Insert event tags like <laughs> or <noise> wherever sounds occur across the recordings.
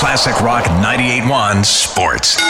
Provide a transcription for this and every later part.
Classic Rock 98.1 Sports.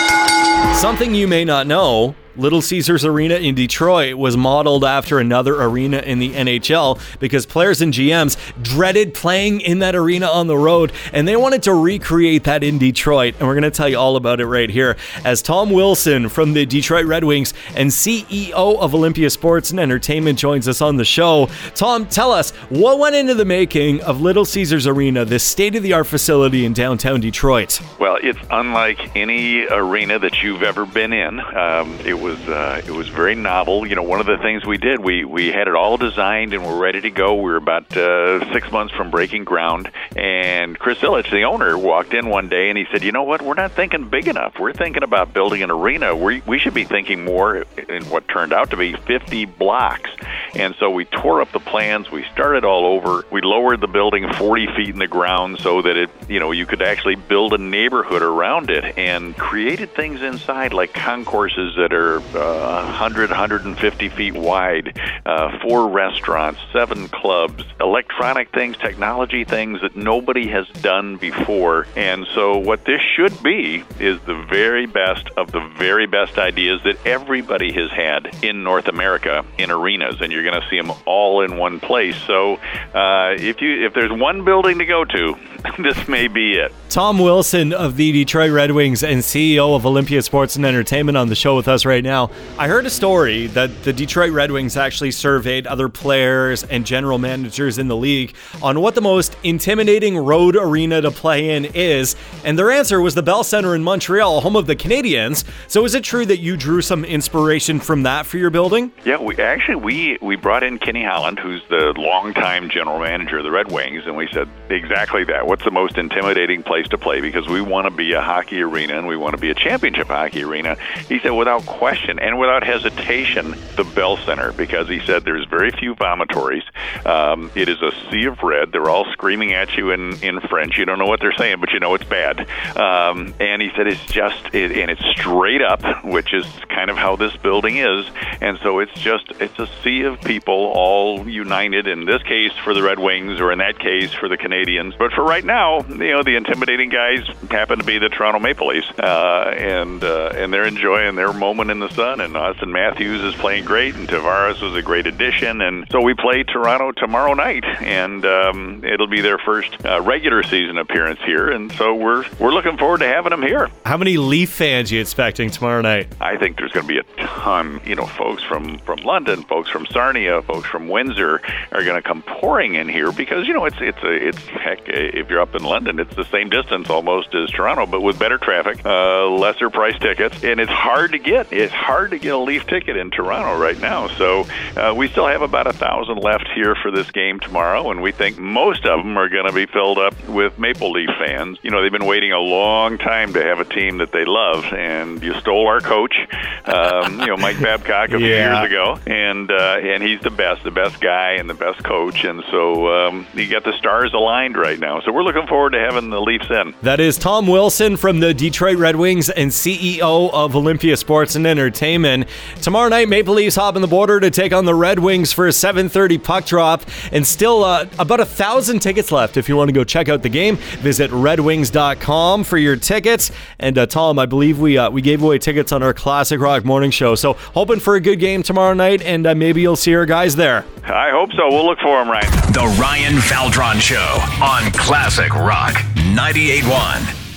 Something you may not know Little Caesars Arena in Detroit was modeled after another arena in the NHL because players and GMs dreaded playing in that arena on the road and they wanted to recreate that in Detroit. And we're going to tell you all about it right here as Tom Wilson from the Detroit Red Wings and CEO of Olympia Sports and Entertainment joins us on the show. Tom, tell us what went into the making of Little Caesars Arena, this state of the art facility in downtown Detroit? Well, it's unlike any arena that you've ever been in. Um, it was uh, it was very novel. You know, one of the things we did, we we had it all designed and we're ready to go. We were about uh, six months from breaking ground, and Chris Ilitch, the owner, walked in one day and he said, "You know what? We're not thinking big enough. We're thinking about building an arena. We we should be thinking more in what turned out to be 50 blocks." And so we tore up the plans. We started all over. We lowered the building 40 feet in the ground so that it, you know, you could actually build a neighborhood around it and created things inside like concourses that are uh, 100, 150 feet wide, uh, four restaurants, seven clubs, electronic things, technology things that nobody has done before. And so, what this should be is the very best of the very best ideas that everybody has had in North America in arenas, and you're going to see them all in one place. So, uh, if you if there's one building to go to, <laughs> this may be it. Tom Wilson of the Detroit Red Wings and CEO of Olympia Sports and Entertainment on the show with us right now. I heard a story that the Detroit Red Wings actually surveyed other players and general managers in the league on what the most intimidating road arena to play in is, and their answer was the Bell Center in Montreal, home of the Canadiens. So is it true that you drew some inspiration from that for your building? Yeah, we actually we we brought in Kenny Holland, who's the longtime general manager of the Red Wings, and we said exactly that. What's the most intimidating place to play? Because we want to be a hockey arena and we want to be a championship hockey arena. He said, without question and without hesitation, the Bell Center, because he said there's very few vomitories. Um, it is a sea of red. They're all screaming at you in in French. You don't know what they're saying, but you know it's bad. Um, and he said it's just it, and it's straight up, which is kind of how this building is. And so it's just it's a sea of people all united. In this case, for the Red Wings, or in that case, for the Canadiens. But for right now, you know the intimidating guys happen to be the Toronto Maple Leafs, uh, and uh, and they're enjoying their moment in the sun. And Auston Matthews is playing great, and Tavares was a great addition. And so we play Toronto tomorrow night, and um, it'll be their first uh, regular season appearance here. And so we're we're looking forward to having them here. How many Leaf fans are you expecting tomorrow night? I think there's going to be a ton. You know, folks from from London, folks from Sarnia, folks from Windsor are going to come pouring in here because you know it's it's a it's heck if you're up in London, it's the same distance almost as Toronto, but with better traffic, uh, lesser price tickets, and it's hard to get. It's hard to get a Leaf ticket in Toronto right now. So uh, we still have about a thousand left here for this game tomorrow, and we think most of them are going to be filled up with Maple Leaf fans. You know, they've been waiting a long time to have a team that they love, and you stole our coach, um, you know, Mike <laughs> Babcock a few Yeah. years ago, and uh, and he's the best, the best guy, and the best coach, and so um, you got the stars aligned right now. So we're looking forward to having the Leafs in. That is Tom Wilson from the Detroit Red Wings and CEO of Olympia Sports and Entertainment. Tomorrow night, Maple Leafs hop on the border to take on the Red Wings for a 7:30 puck drop, and still uh, about a thousand tickets left. If you want to go check out the game, visit RedWings.com for your tickets. And uh, Tom, I believe we uh, we gave away tickets on our Classic Rock Morning Show, so hoping for a good game tomorrow night, and uh, maybe you'll see our guys there. I hope so. We'll look for them, Ryan. The Ryan Valdron Show on Classic Rock 98.1.